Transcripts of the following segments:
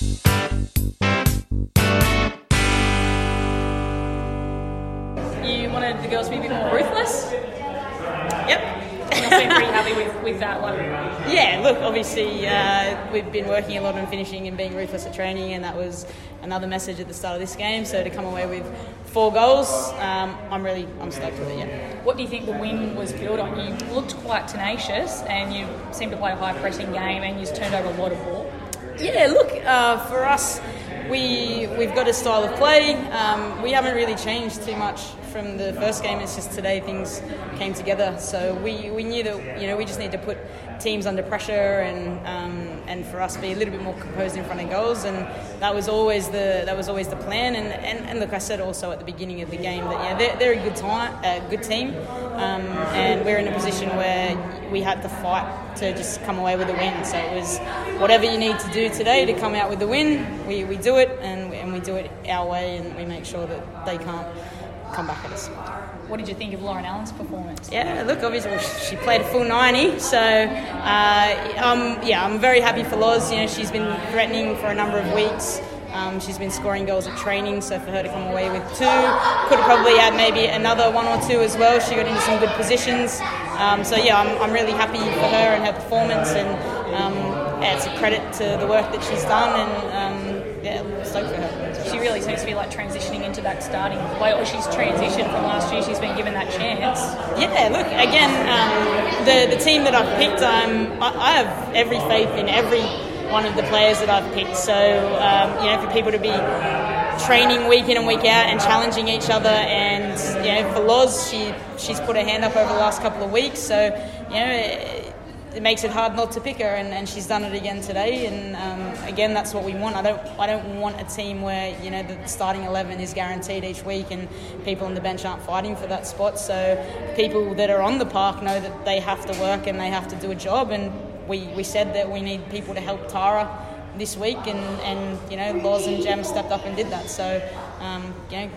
You wanted the girls to be a bit more ruthless. Yep. Seem pretty happy with, with that one. Yeah, look, obviously uh, we've been working a lot on finishing and being ruthless at training, and that was another message at the start of this game. So to come away with four goals, um, I'm really I'm stoked with it. Yeah. What do you think the win was built on? You looked quite tenacious, and you seemed to play a high pressing game, and you turned over a lot of ball. Yeah, look, uh, for us, we we've got a style of play. Um, we haven't really changed too much from the first game. It's just today things came together. So we, we knew that you know we just need to put teams under pressure and um, and for us be a little bit more composed in front of goals. And that was always the that was always the plan. And, and, and look, I said also at the beginning of the game that yeah they're, they're a good time, a good team, um, and we're in a position where we had to fight to just come away with a win. So it was whatever you need to do today to come out with the win. We, we do it and, and we do it our way and we make sure that they can't come back at us. What did you think of Lauren Allan's performance? Yeah, look, obviously she played a full 90, so uh, um, yeah, I'm very happy for Loz. You know, she's been threatening for a number of weeks. Um, she's been scoring goals at training, so for her to come away with two, could have probably had maybe another one or two as well. She got into some good positions. Um, so yeah, I'm, I'm really happy for her and her performance, and um, yeah, it's a credit to the work that she's done, and um, yeah, stoked for her. She really seems to be like transitioning into that starting way, or she's transitioned from last year. She's been given that chance. Yeah, look again. Um, the the team that I've picked, um, I, I have every faith in every one of the players that I've picked. So um, you know, for people to be training week in and week out and challenging each other, and you know, for Loz, she she's put her hand up over the last couple of weeks. So you know. It, it makes it hard not to pick her, and, and she's done it again today. And um, again, that's what we want. I don't, I don't want a team where you know the starting eleven is guaranteed each week, and people on the bench aren't fighting for that spot. So people that are on the park know that they have to work and they have to do a job. And we, we said that we need people to help Tara this week, and, and you know Loz and Jem stepped up and did that. So um, you know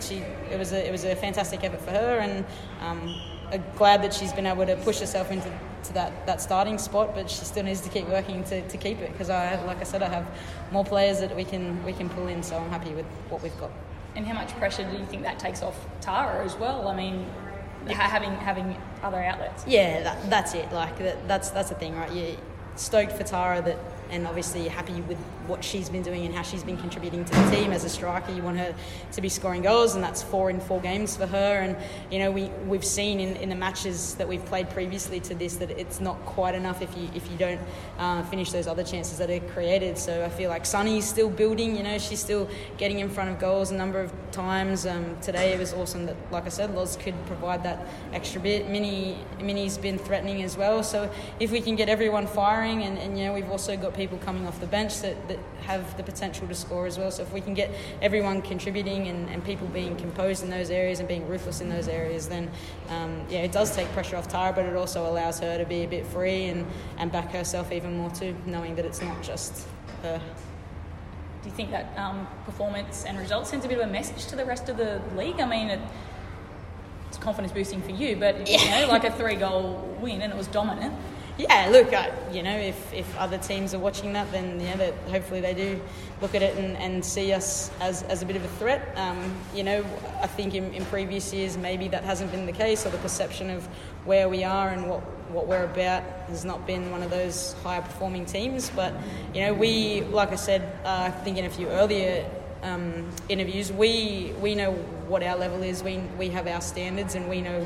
she it was a it was a fantastic effort for her, and um, glad that she's been able to push herself into to that, that starting spot, but she still needs to keep working to, to keep it because I like I said I have more players that we can we can pull in, so I'm happy with what we've got. And how much pressure do you think that takes off Tara as well? I mean, having having other outlets. Yeah, that, that's it. Like that, that's that's the thing, right? You stoked for Tara that and obviously happy with what she's been doing and how she's been contributing to the team as a striker. You want her to be scoring goals, and that's four in four games for her. And you know, we we've seen in, in the matches that we've played previously to this that it's not quite enough if you if you don't uh, finish those other chances that are created. So I feel like Sunny's still building. You know, she's still getting in front of goals a number of times. Um, today it was awesome that, like I said, Loz could provide that extra bit. Minnie Minnie's been threatening as well. So if we can get everyone firing, and, and you know, we've also got people coming off the bench that, that have the potential to score as well. So if we can get everyone contributing and, and people being composed in those areas and being ruthless in those areas, then um, yeah, it does take pressure off Tara, but it also allows her to be a bit free and, and back herself even more too, knowing that it's not just her. Do you think that um, performance and results sends a bit of a message to the rest of the league? I mean, it, it's confidence boosting for you, but you know, like a three goal win and it was dominant. Yeah, look, I, you know, if, if other teams are watching that, then yeah, that hopefully they do look at it and, and see us as, as a bit of a threat. Um, you know, I think in, in previous years maybe that hasn't been the case, or the perception of where we are and what, what we're about has not been one of those higher performing teams. But you know, we, like I said, uh, I think in a few earlier um, interviews, we we know what our level is. We we have our standards, and we know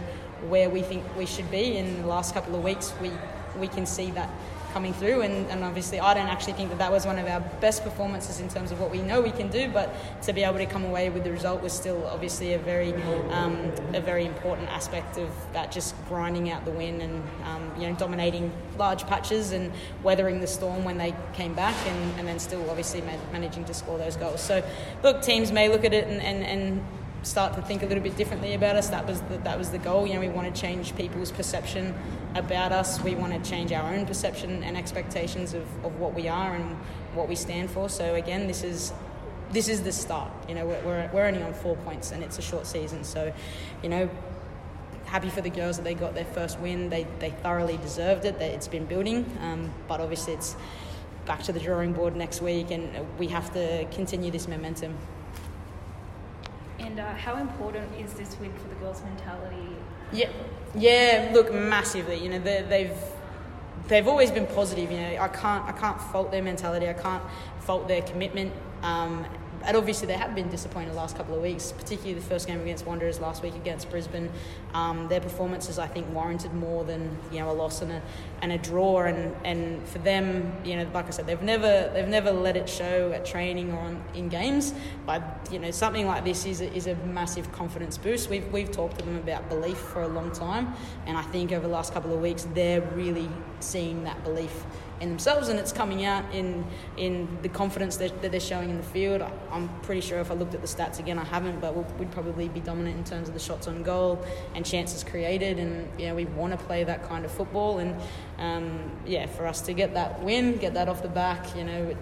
where we think we should be. In the last couple of weeks, we we can see that coming through. And, and obviously, I don't actually think that that was one of our best performances in terms of what we know we can do. But to be able to come away with the result was still obviously a very um, a very important aspect of that. Just grinding out the win and um, you know dominating large patches and weathering the storm when they came back, and, and then still obviously managing to score those goals. So look, teams may look at it and, and, and start to think a little bit differently about us. That was the, that was the goal. You know, we want to change people's perception about us. We want to change our own perception and expectations of, of what we are and what we stand for. So again, this is this is the start. You know, we're, we're, only on four points and it's a short season. So, you know, happy for the girls that they got their first win. They they thoroughly deserved it. It's been building, um, but obviously it's back to the drawing board next week, and we have to continue this momentum. And uh, how important is this win for the girls' mentality? Yeah, yeah. Look, massively. You know, they've they've always been positive. You know, I can't I can't fault their mentality. I can't fault their commitment. Um, and obviously they have been disappointed the last couple of weeks, particularly the first game against Wanderers last week against Brisbane. Um, their performances, I think, warranted more than you know a loss and a and a draw. And, and for them, you know, like I said, they've never they've never let it show at training or on, in games. But you know, something like this is a, is a massive confidence boost. We've we've talked to them about belief for a long time, and I think over the last couple of weeks, they're really seeing that belief in themselves, and it's coming out in in the confidence that, that they're showing in the field. I'm pretty sure if I looked at the stats again, I haven't, but we would probably be dominant in terms of the shots on goal and chances created, and you know we want to play that kind of football, and um, yeah, for us to get that win, get that off the back, you know. It,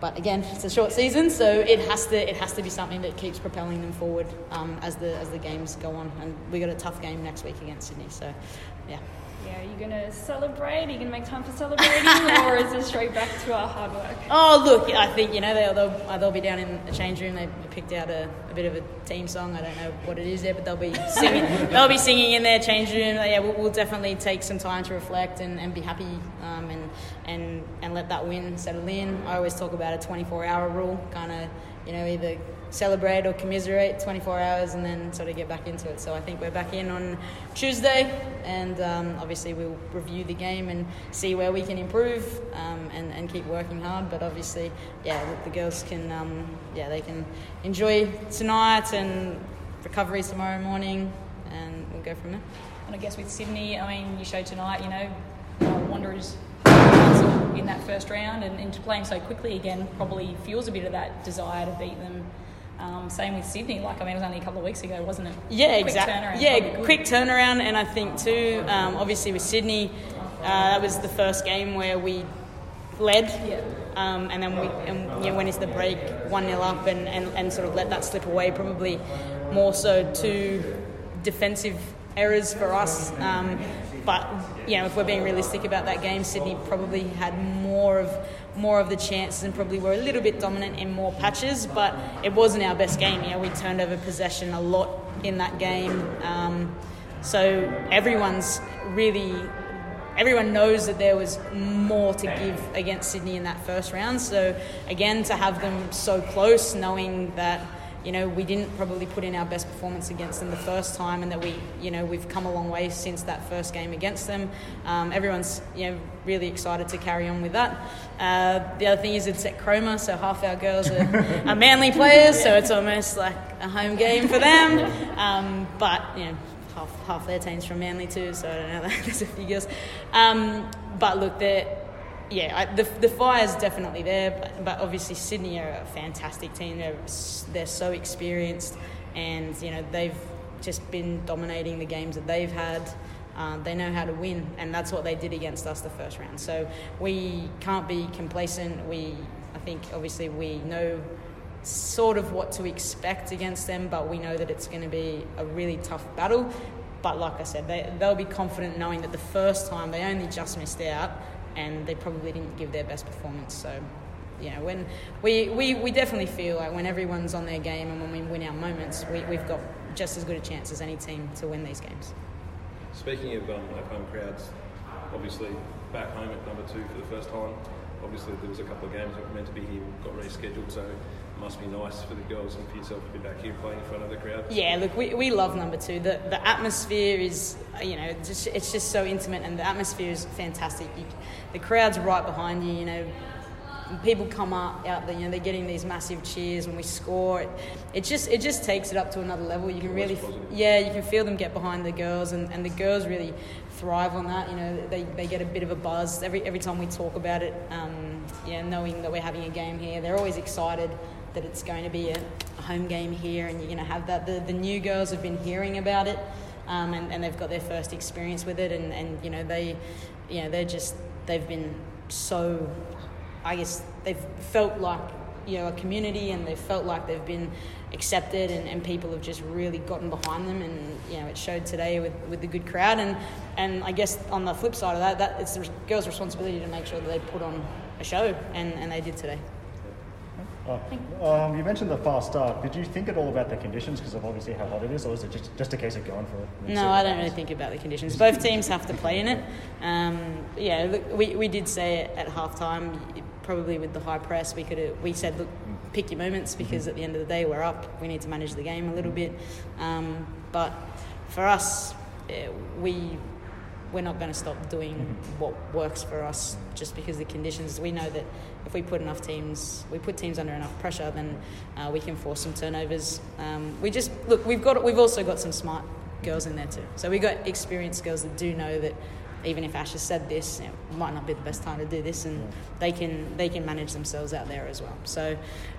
but again, it's a short season, so it has to it has to be something that keeps propelling them forward um, as the as the games go on. And we got a tough game next week against Sydney, so yeah yeah, are you going to celebrate? Are you going to make time for celebrating? or is it straight back to our hard work? Oh, look, I think, you know, they'll, they'll, uh, they'll be down in the change room. They picked out a, a, bit of a team song. I don't know what it is there, but they'll be singing, they'll be singing in their change room. Yeah, we'll, we'll definitely take some time to reflect and, and be happy um, and, and, and let that win settle in. I always talk about a 24 hour rule, kind of, you know, either celebrate or commiserate 24 hours and then sort of get back into it. So I think we're back in on Tuesday, and um, obviously we'll review the game and see where we can improve um, and, and keep working hard. But obviously, yeah, the girls can, um, yeah, they can enjoy tonight and recovery tomorrow morning, and we'll go from there. And I guess with Sydney, I mean, you showed tonight, you know, Wanderers in that first round and, and to play them so quickly again probably fuels a bit of that desire to beat them um, same with Sydney. Like I mean, it was only a couple of weeks ago, wasn't it? Yeah, exactly. Yeah, quick turnaround, and I think too. Um, obviously, with Sydney, uh, that was the first game where we led, yeah. um, and then we and, know, went into the break one 0 up, and, and, and sort of let that slip away. Probably more so two defensive errors for us. Um, but you know, if we're being realistic about that game, Sydney probably had more of more of the chances and probably were a little bit dominant in more patches, but it wasn't our best game. You know, we turned over possession a lot in that game. Um, so everyone's really everyone knows that there was more to give against Sydney in that first round. So again, to have them so close, knowing that you know, we didn't probably put in our best performance against them the first time, and that we, you know, we've come a long way since that first game against them. Um, everyone's, you know, really excited to carry on with that. Uh, the other thing is it's at Cromer, so half our girls are, are Manly players, so it's almost like a home game for them. Um, but you know, half half their team's from Manly too, so I don't know. There's a few girls. Um, but look, they're yeah, I, the the fire's definitely there, but, but obviously Sydney are a fantastic team. They're they're so experienced, and you know they've just been dominating the games that they've had. Uh, they know how to win, and that's what they did against us the first round. So we can't be complacent. We, I think, obviously we know sort of what to expect against them, but we know that it's going to be a really tough battle. But like I said, they, they'll be confident knowing that the first time they only just missed out and they probably didn't give their best performance. So, you know, when we, we, we definitely feel like when everyone's on their game and when we win our moments, we, we've got just as good a chance as any team to win these games. Speaking of um, home crowds, obviously back home at number two for the first time. Obviously, there was a couple of games that were meant to be here, got rescheduled, so must be nice for the girls and for yourself to be back here playing in front of the crowd. Yeah, look, we, we love number two. The the atmosphere is, you know, just, it's just so intimate, and the atmosphere is fantastic. You, the crowd's right behind you. You know, people come up out there. You know, they're getting these massive cheers when we score. It, it just it just takes it up to another level. You can really, yeah, you can feel them get behind the girls, and, and the girls really thrive on that. You know, they, they get a bit of a buzz every every time we talk about it. Um, yeah, knowing that we're having a game here, they're always excited that it's going to be a, home game here, and you're going to have that. The the new girls have been hearing about it. Um, and, and they've got their first experience with it, and, and you know they, you know they're just they've been so, I guess they've felt like you know a community, and they've felt like they've been accepted, and, and people have just really gotten behind them, and you know it showed today with, with the good crowd, and and I guess on the flip side of that, that it's the girls' responsibility to make sure that they put on a show, and, and they did today. Oh, um, you mentioned the fast start. Did you think at all about the conditions because of obviously how hot it is, or is it just, just a case of going for it? No, I don't really think about the conditions. Both teams have to play in it. Um, yeah, look, we, we did say at halftime. Probably with the high press, we could we said, look, pick your moments because at the end of the day we're up. We need to manage the game a little bit. Um, but for us, eh, we we're not going to stop doing what works for us just because the conditions. We know that if we put enough teams, we put teams under enough pressure, then uh, we can force some turnovers. Um, we just look. We've got. We've also got some smart girls in there too. So we've got experienced girls that do know that even if Ash has said this, it might not be the best time to do this, and they can they can manage themselves out there as well. So,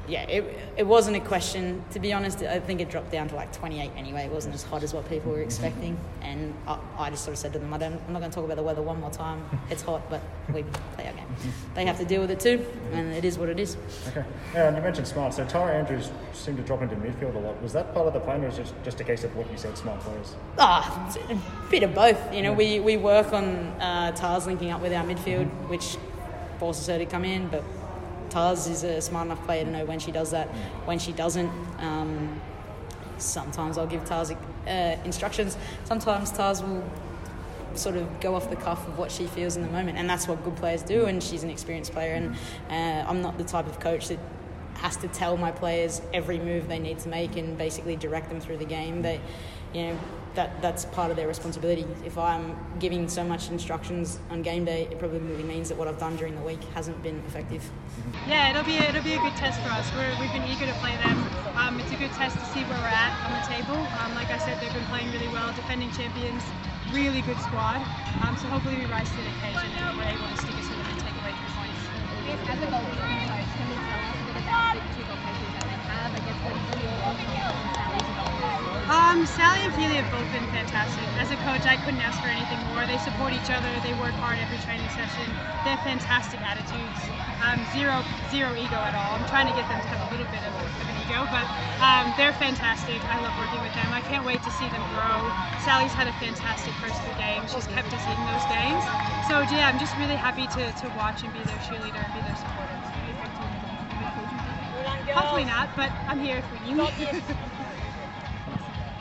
yeah, it, it wasn't a question. To be honest, I think it dropped down to like 28 anyway. It wasn't as hot as what people were expecting, and I, I just sort of said to them, I don't, I'm not going to talk about the weather one more time. It's hot, but we play our game. They have to deal with it too, and it is what it is. Okay. Yeah, and you mentioned smart. So Tara Andrews seemed to drop into midfield a lot. Was that part of the plan, or was it just, just a case of what you said, smart players? Ah, a bit of both. You know, we, we work on uh, Tars linking up with our midfield, which forces her to come in, but Tars is a smart enough player to know when she does that, when she doesn't. Um, sometimes I'll give Tars uh, instructions. Sometimes Tars will sort of go off the cuff of what she feels in the moment, and that's what good players do. And she's an experienced player, and uh, I'm not the type of coach that has to tell my players every move they need to make and basically direct them through the game. They, you know, that that's part of their responsibility. If I'm giving so much instructions on game day, it probably means that what I've done during the week hasn't been effective. Yeah, it'll be a, it'll be a good test for us. We're, we've been eager to play them. Um, it's a good test to see where we're at on the table. Um, like I said, they've been playing really well, defending champions, really good squad. Um, so hopefully we rise to the occasion and we're able to stick us with them and take away three points. As a goalkeeping coach, can you tell us a bit about the two goalkeepers that they have? I guess what is your opinion on Sally's involvement? Um, Sally and Keely have both been fantastic. As a coach, I couldn't ask for anything more. They support each other. They work hard every training session. They have fantastic attitudes. Um, zero, zero ego at all. I'm trying to get them to have a little bit of, of an ego, but um, they're fantastic. I love working with them. I can't wait to see them grow. Sally's had a fantastic first three games. She's kept us in those games. So yeah, I'm just really happy to, to watch and be their cheerleader and be their supporter. Hopefully not, but I'm here if we need.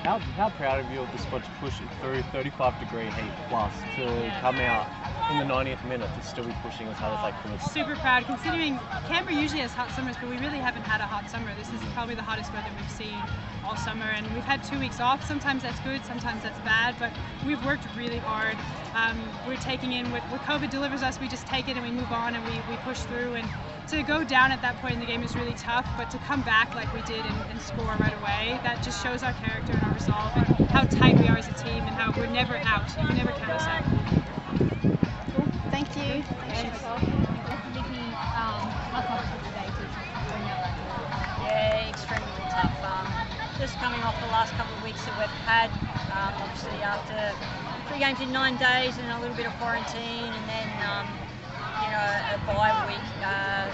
How, how proud of you of the squad to push it through 35 degree heat plus to come out in the 90th minute to still be pushing as hard as they could? super proud considering Canberra usually has hot summers, but we really haven't had a hot summer. This is probably the hottest weather we've seen all summer, and we've had two weeks off. Sometimes that's good, sometimes that's bad, but we've worked really hard. Um, we're taking in what, what COVID delivers us, we just take it and we move on and we, we push through. And to go down at that point in the game is really tough, but to come back like we did and, and score right away, that just shows our character and our resolve and how tight we are as a team and how we're never out. You can never count us out. Thank you. Um? Yeah, extremely tough. Um, just coming off the last couple of weeks that we've had, um, obviously after three games in nine days and a little bit of quarantine, and then um, you know a bye week, uh,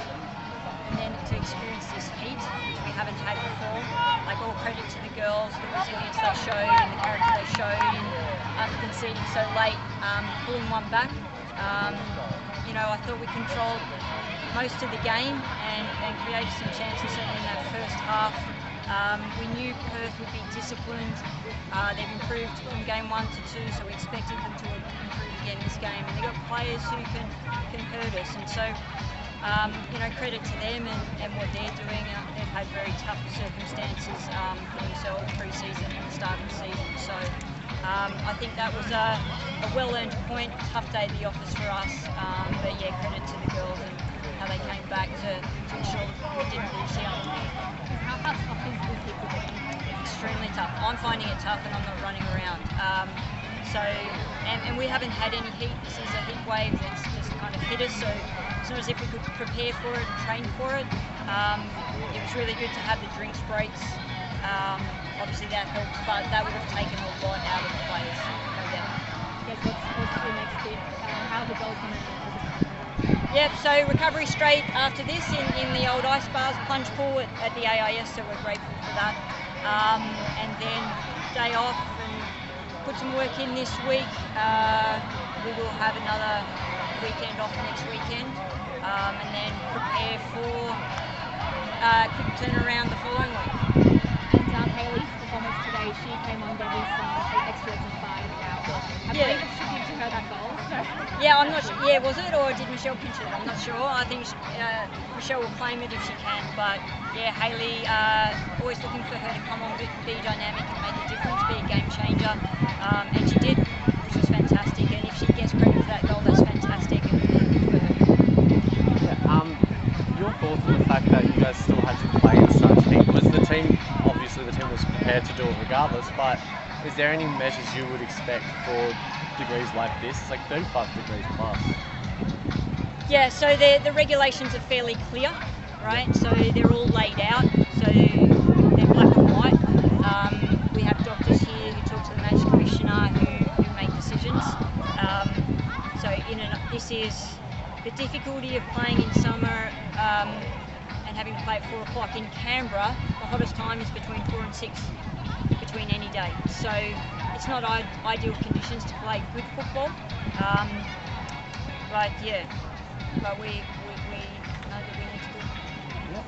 and then to experience this heat, which we haven't had before. Like all credit to the girls, the resilience they showed and the character they showed in after conceding so late, um, pulling one back. Um, you know, I thought we controlled most of the game and, and created some chances certainly in that first half. Um, we knew Perth would be disciplined. Uh, they've improved from game one to two, so we expected them to improve again this game. And they've got players who can, can hurt us. And so, um, you know, credit to them and, and what they're doing. Uh, they've had very tough circumstances um, for themselves pre-season and the start of the season. So um, I think that was a, a well-earned point. Tough day at the office for us. Um, but yeah, credit to the girls and how they came back to, to ensure that we didn't lose here. How, how tough is this heat for you? Extremely tough. I'm finding it tough and I'm not running around. Um, so, and, and we haven't had any heat. This is a heat wave that's just kind of hit us. So it's not as if we could prepare for it and train for it. Um, it was really good to have the drinks breaks. Um, obviously that helps, but that would have taken a lot out of the players, no doubt. I what's, what's your next bit? Uh, how the goals going to Yep, so recovery straight after this in, in the old ice bars plunge pool at, at the AIS, so we're grateful for that. Um, and then day off and put some work in this week. Uh, we will have another weekend off next weekend. um, and then prepare for uh, quick turnaround the following week. And Haley's performance today, she came on Debbie's um, extra to five out. I Yeah. believe it's tribute to her that goal. So. Yeah, I'm not sure. Yeah, was it or did Michelle pinch it? I'm not sure. I think uh, Michelle will claim it if she can. But yeah, Haley, uh, always looking for her to come on, be, be dynamic and make a difference, be a game changer. Um, and she did, to do it regardless, but is there any measures you would expect for degrees like this? It's like 35 degrees plus. Yeah, so the the regulations are fairly clear, right? So they're all laid out, so they're black and white. Um, we have doctors here who talk to the match commissioner who, who make decisions. Um, so in an, this is the difficulty of playing in summer um, and having to play at four o'clock in Canberra. The hottest time is between four and six between any day. So it's not ideal conditions to play good football. Um, but yeah, but we, we, we know that we need to do.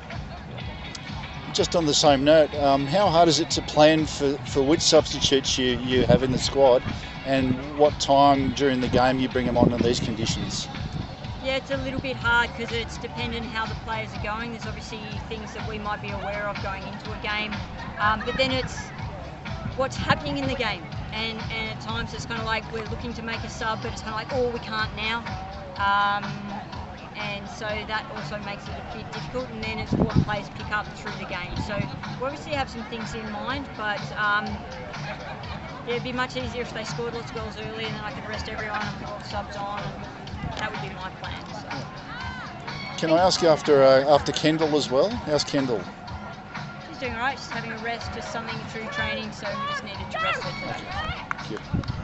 Just on the same note, um, how hard is it to plan for, for which substitutes you, you have in the squad and what time during the game you bring them on in these conditions? Yeah, it's a little bit hard because it's dependent how the players are going. There's obviously things that we might be aware of going into a game, um, but then it's what's happening in the game. And, and at times it's kind of like we're looking to make a sub, but it's kind of like, oh, we can't now. Um, and so that also makes it a bit difficult. And then it's what players pick up through the game. So we obviously have some things in mind, but um, yeah, it'd be much easier if they scored lots of goals early and then I could rest everyone and put all subs on. And that would be my plan. So. Can I ask you after uh, after Kendall as well? How's Kendall? She's doing alright. She's having a rest, just something through training, so we just needed to rest her today. Thank you.